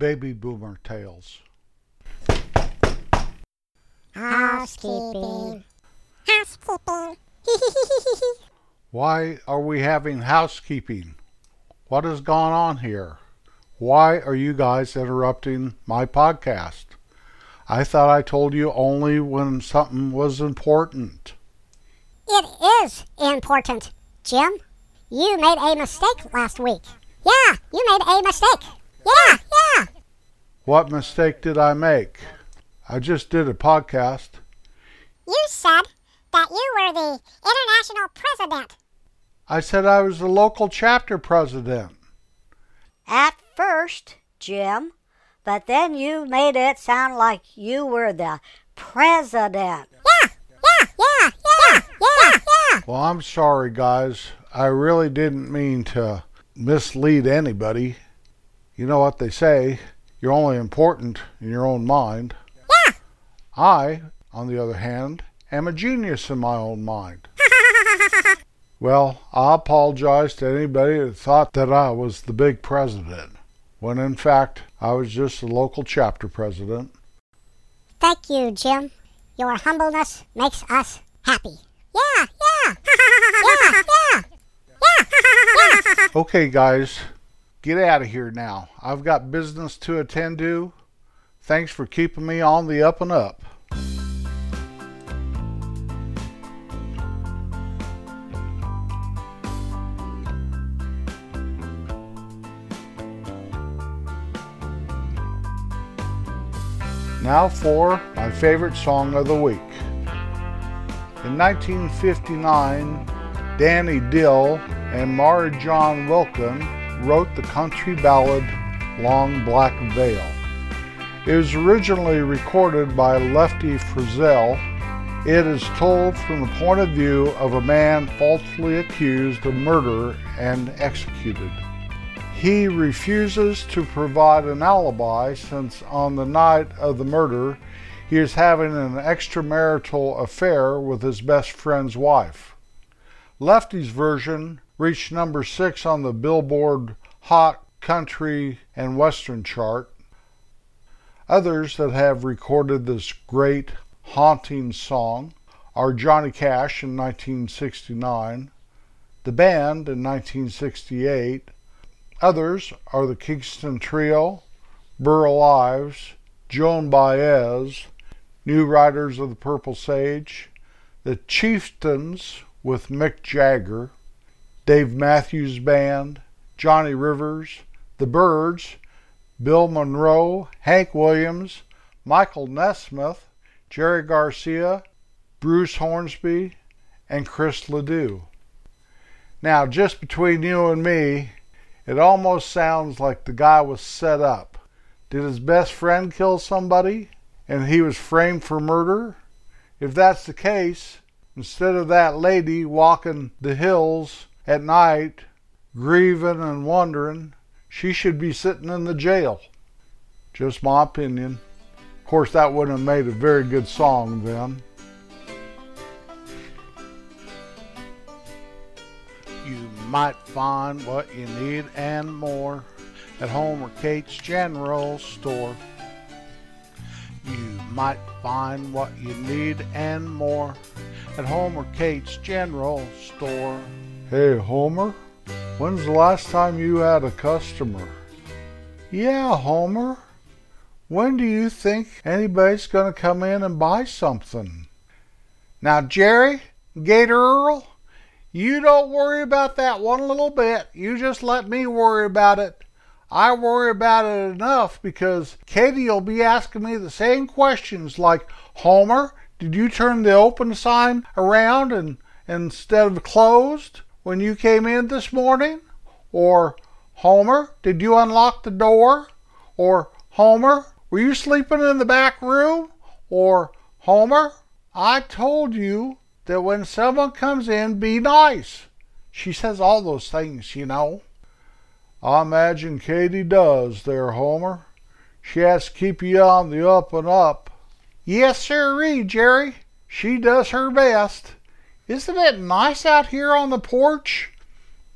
baby boomer tales. Housekeeping. Housekeeping. Why are we having housekeeping? What has gone on here? Why are you guys interrupting my podcast? I thought I told you only when something was important. it is important, Jim. You made a mistake last week. Yeah, you made a mistake. Yeah, yeah. What mistake did I make? I just did a podcast. You said that you were the international president. I said I was the local chapter president. At first, Jim, but then you made it sound like you were the president. Yeah, yeah, yeah, yeah, yeah, yeah. Well, I'm sorry, guys. I really didn't mean to mislead anybody. You know what they say you're only important in your own mind. Yeah. I, on the other hand, am a genius in my own mind. Well, I apologize to anybody that thought that I was the big president, when in fact I was just a local chapter president. Thank you, Jim. Your humbleness makes us happy. Yeah, yeah. yeah, yeah. Yeah. Okay, guys, get out of here now. I've got business to attend to. Thanks for keeping me on the up and up. Now for my favorite song of the week. In 1959, Danny Dill and Mara John Wilkin wrote the country ballad Long Black Veil. It was originally recorded by Lefty Frizzell. It is told from the point of view of a man falsely accused of murder and executed. He refuses to provide an alibi since on the night of the murder he is having an extramarital affair with his best friend's wife. Lefty's version reached number six on the Billboard Hot Country and Western chart. Others that have recorded this great, haunting song are Johnny Cash in 1969, the band in 1968. Others are the Kingston Trio, Burl Ives, Joan Baez, New Riders of the Purple Sage, the Chieftains with Mick Jagger, Dave Matthews Band, Johnny Rivers, the Byrds, Bill Monroe, Hank Williams, Michael Nesmith, Jerry Garcia, Bruce Hornsby, and Chris Ledoux. Now, just between you and me, it almost sounds like the guy was set up. Did his best friend kill somebody and he was framed for murder? If that's the case, instead of that lady walking the hills at night, grieving and wondering, she should be sitting in the jail. Just my opinion. Of course, that wouldn't have made a very good song then. You might find what you need and more at Homer Kate's General Store. You might find what you need and more at Homer Kate's General Store. Hey, Homer, when's the last time you had a customer? Yeah, Homer. When do you think anybody's going to come in and buy something? Now, Jerry, Gator Earl, you don't worry about that one little bit. You just let me worry about it. I worry about it enough because Katie will be asking me the same questions like, Homer, did you turn the open sign around and instead of closed when you came in this morning? Or Homer, did you unlock the door? Or Homer, were you sleeping in the back room? Or Homer, I told you that when someone comes in, be nice. She says all those things, you know. I imagine Katie does there, Homer. She has to keep you on the up and up. Yes, sirree, Jerry. She does her best. Isn't it nice out here on the porch?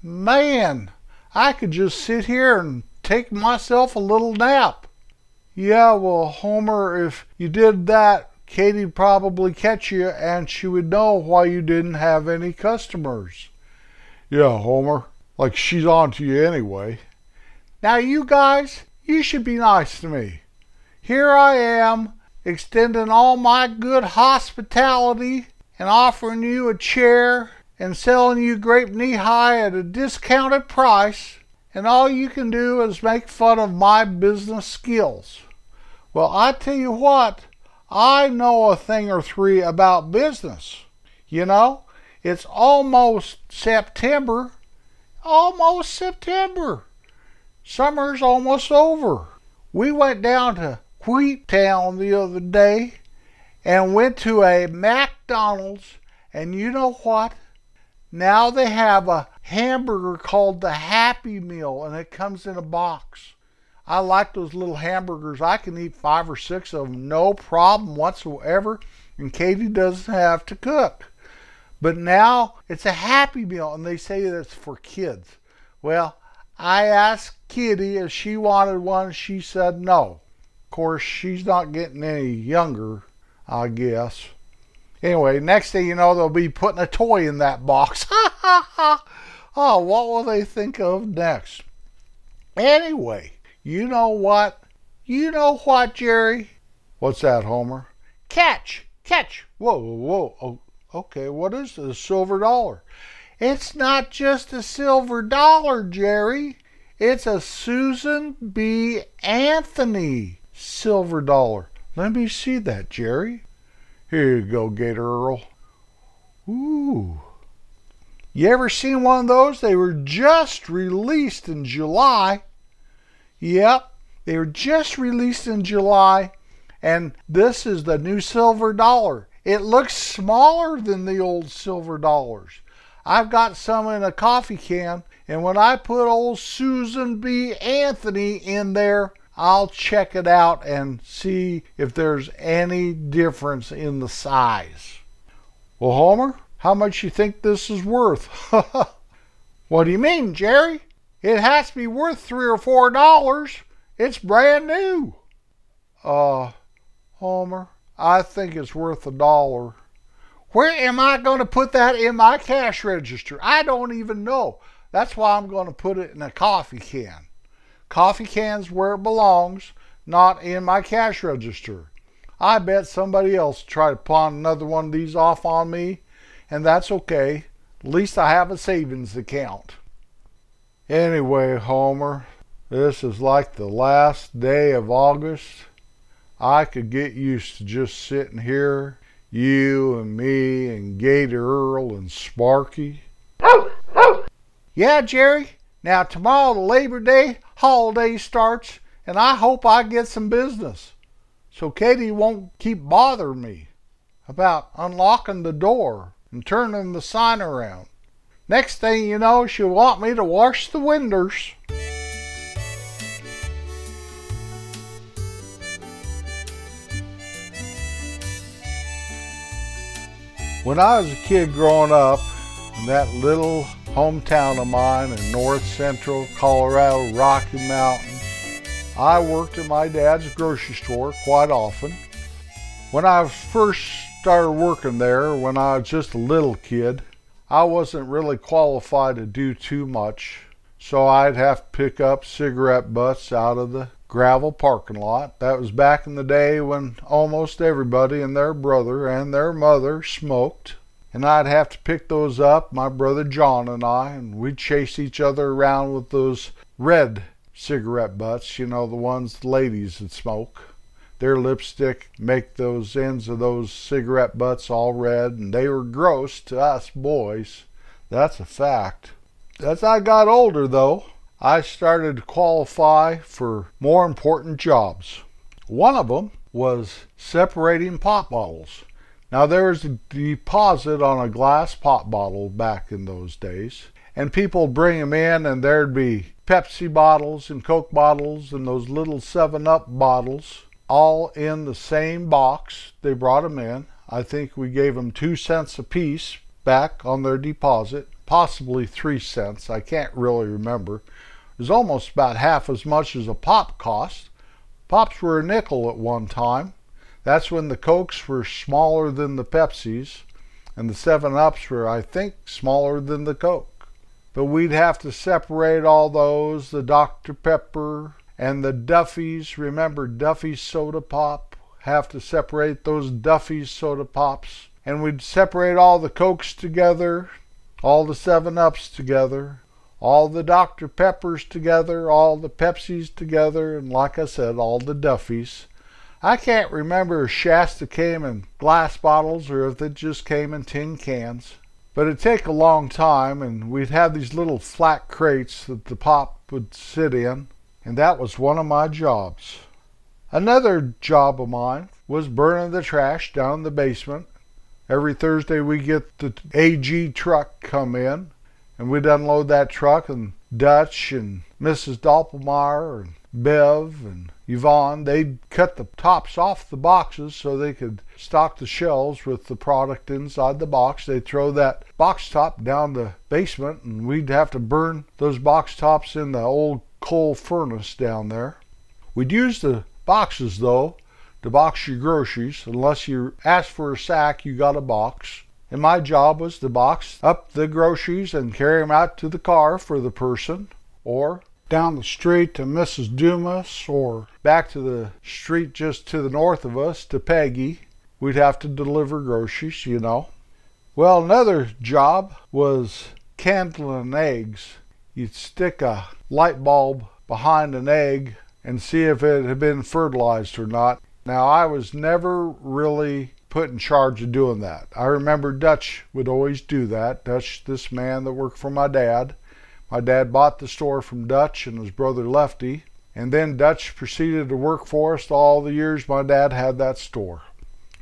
Man, I could just sit here and take myself a little nap. Yeah, well, Homer, if you did that, Katie'd probably catch you and she would know why you didn't have any customers. Yeah, Homer, like she's on to you anyway. Now, you guys, you should be nice to me. Here I am, extending all my good hospitality and offering you a chair and selling you grape Nehi at a discounted price, and all you can do is make fun of my business skills. Well, I tell you what, I know a thing or three about business. You know, it's almost September. Almost September. Summer's almost over. We went down to Wheat Town the other day and went to a McDonald's, and you know what? Now they have a hamburger called the Happy Meal, and it comes in a box. I like those little hamburgers. I can eat five or six of them, no problem whatsoever, and Katie doesn't have to cook. But now it's a Happy Meal, and they say it's for kids. Well, I asked Kitty if she wanted one. She said no. Of course, she's not getting any younger, I guess. Anyway, next thing you know, they'll be putting a toy in that box. Ha ha ha! Oh, what will they think of next? Anyway, you know what? You know what, Jerry? What's that, Homer? Catch! Catch! Whoa, whoa, whoa. Oh, okay, what is it? A silver dollar. It's not just a silver dollar, Jerry. It's a Susan B. Anthony silver dollar. Let me see that, Jerry. Here you go, Gator Earl. Ooh. You ever seen one of those? They were just released in July. Yep, they were just released in July, and this is the new silver dollar. It looks smaller than the old silver dollars. I've got some in a coffee can, and when I put old Susan B. Anthony in there, I'll check it out and see if there's any difference in the size. Well, Homer, how much you think this is worth? what do you mean, Jerry? It has to be worth three or four dollars. It's brand new. Uh, Homer, I think it's worth a dollar. Where am I going to put that in my cash register? I don't even know. That's why I'm going to put it in a coffee can. Coffee can's where it belongs, not in my cash register. I bet somebody else tried to pawn another one of these off on me, and that's okay. At least I have a savings account. Anyway, Homer, this is like the last day of August. I could get used to just sitting here, you and me and Gator Earl and Sparky. Oh, oh. yeah, Jerry. Now tomorrow the Labor Day holiday starts, and I hope I get some business. So Katie won't keep bothering me about unlocking the door and turning the sign around. Next thing you know, she'll want me to wash the windows. When I was a kid growing up in that little hometown of mine in north central Colorado Rocky Mountains, I worked at my dad's grocery store quite often. When I first started working there, when I was just a little kid, I wasn't really qualified to do too much, so I'd have to pick up cigarette butts out of the gravel parking lot. That was back in the day when almost everybody and their brother and their mother smoked. And I'd have to pick those up, my brother John and I, and we'd chase each other around with those red cigarette butts, you know, the ones the ladies would smoke their lipstick make those ends of those cigarette butts all red, and they were gross to us boys. That's a fact. As I got older, though, I started to qualify for more important jobs. One of them was separating pop bottles. Now, there was a deposit on a glass pop bottle back in those days, and people would bring them in, and there'd be Pepsi bottles and Coke bottles and those little 7 Up bottles all in the same box. They brought them in. I think we gave them two cents a piece back on their deposit, possibly three cents. I can't really remember. It was almost about half as much as a pop cost, Pops were a nickel at one time. That's when the Cokes were smaller than the Pepsis, and the 7 Ups were, I think, smaller than the Coke. But we'd have to separate all those the Dr. Pepper and the Duffys. Remember Duffy's Soda Pop? Have to separate those Duffy's Soda Pops. And we'd separate all the Cokes together, all the 7 Ups together, all the Dr. Peppers together, all the Pepsis together, and like I said, all the Duffys. I can't remember if Shasta came in glass bottles or if it just came in tin cans. But it'd take a long time, and we'd have these little flat crates that the pop would sit in, and that was one of my jobs. Another job of mine was burning the trash down in the basement. Every Thursday we get the AG truck come in, and we'd unload that truck, and Dutch and Mrs. Doppelmayr and Bev and Yvonne, they'd cut the tops off the boxes so they could stock the shelves with the product inside the box. They'd throw that box top down the basement, and we'd have to burn those box tops in the old coal furnace down there. We'd use the boxes, though, to box your groceries. Unless you asked for a sack, you got a box and my job was to box up the groceries and carry them out to the car for the person, or down the street to Mrs. Dumas, or back to the street just to the north of us to Peggy. We'd have to deliver groceries, you know. Well, another job was candling eggs. You'd stick a light bulb behind an egg and see if it had been fertilized or not. Now, I was never really put in charge of doing that. I remember Dutch would always do that. Dutch, this man that worked for my dad. My dad bought the store from Dutch and his brother Lefty, and then Dutch proceeded to work for us all the years my dad had that store.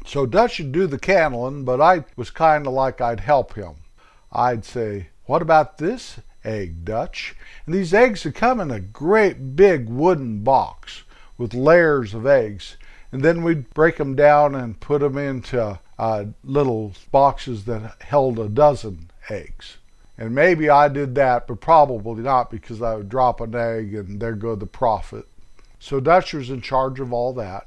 So Dutch would do the candling, but I was kind of like I'd help him. I'd say, What about this egg, Dutch? And these eggs would come in a great big wooden box with layers of eggs and then we'd break them down and put them into uh, little boxes that held a dozen eggs. And maybe I did that, but probably not because I would drop an egg and there go the profit. So Dutch was in charge of all that.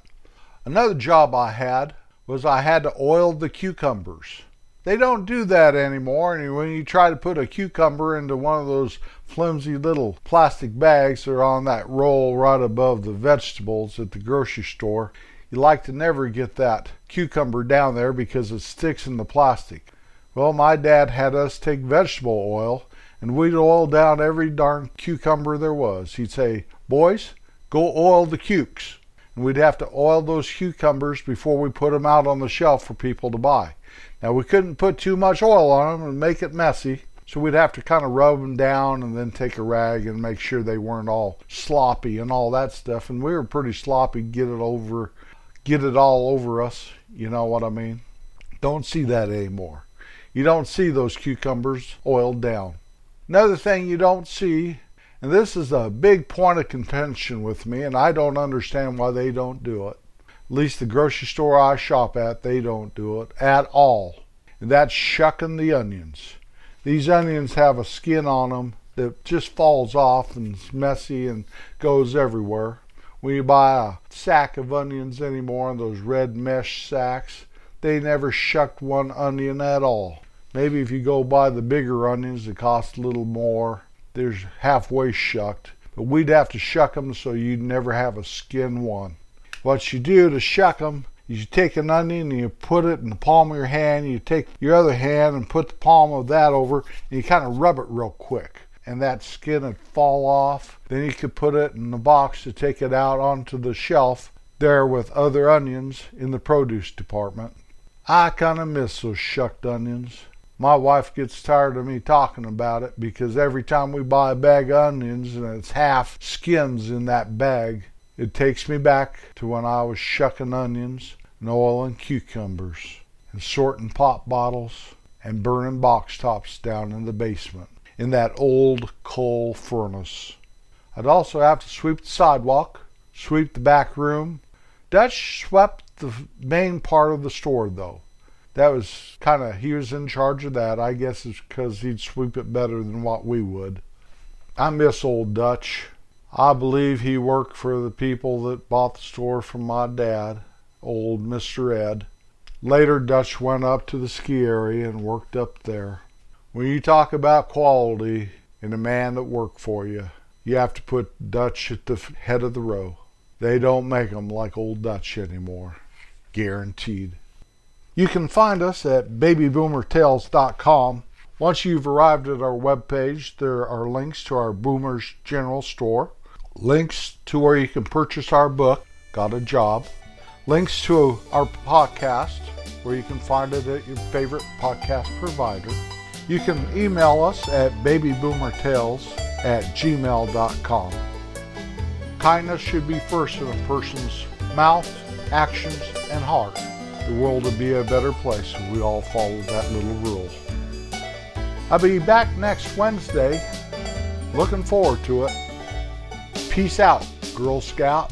Another job I had was I had to oil the cucumbers. They don't do that anymore, and when you try to put a cucumber into one of those flimsy little plastic bags that are on that roll right above the vegetables at the grocery store, you like to never get that cucumber down there because it sticks in the plastic. Well, my dad had us take vegetable oil and we'd oil down every darn cucumber there was. He'd say, Boys, go oil the cukes. And we'd have to oil those cucumbers before we put them out on the shelf for people to buy. Now, we couldn't put too much oil on them and make it messy, so we'd have to kind of rub them down and then take a rag and make sure they weren't all sloppy and all that stuff. And we were pretty sloppy, get it over get it all over us. You know what I mean? Don't see that anymore. You don't see those cucumbers oiled down. Another thing you don't see, and this is a big point of contention with me, and I don't understand why they don't do it. At least the grocery store I shop at, they don't do it at all. And that's shucking the onions. These onions have a skin on them that just falls off and is messy and goes everywhere. When you buy a sack of onions anymore, in those red mesh sacks, they never shucked one onion at all. Maybe if you go buy the bigger onions that cost a little more, there's halfway shucked. But we'd have to shuck them so you'd never have a skin one. What you do to shuck them is you take an onion and you put it in the palm of your hand. You take your other hand and put the palm of that over, and you kind of rub it real quick and that skin would fall off. Then you could put it in the box to take it out onto the shelf there with other onions in the produce department. I kind of miss those shucked onions. My wife gets tired of me talking about it because every time we buy a bag of onions and it's half skins in that bag, it takes me back to when I was shucking onions and oiling cucumbers and sorting pop bottles and burning box tops down in the basement in that old coal furnace. I'd also have to sweep the sidewalk, sweep the back room. Dutch swept the main part of the store, though. That was kind of, he was in charge of that. I guess it's because he'd sweep it better than what we would. I miss old Dutch. I believe he worked for the people that bought the store from my dad, old Mr. Ed. Later, Dutch went up to the ski area and worked up there. When you talk about quality in a man that worked for you, you have to put Dutch at the head of the row. They don't make 'em like old Dutch anymore. Guaranteed. You can find us at babyboomertales.com. Once you've arrived at our webpage, there are links to our Boomers General Store, links to where you can purchase our book, Got a Job, links to our podcast, where you can find it at your favorite podcast provider. You can email us at babyboomertales at gmail.com. Kindness should be first in a person's mouth, actions, and heart. The world would be a better place if we all followed that little rule. I'll be back next Wednesday. Looking forward to it. Peace out, Girl Scout.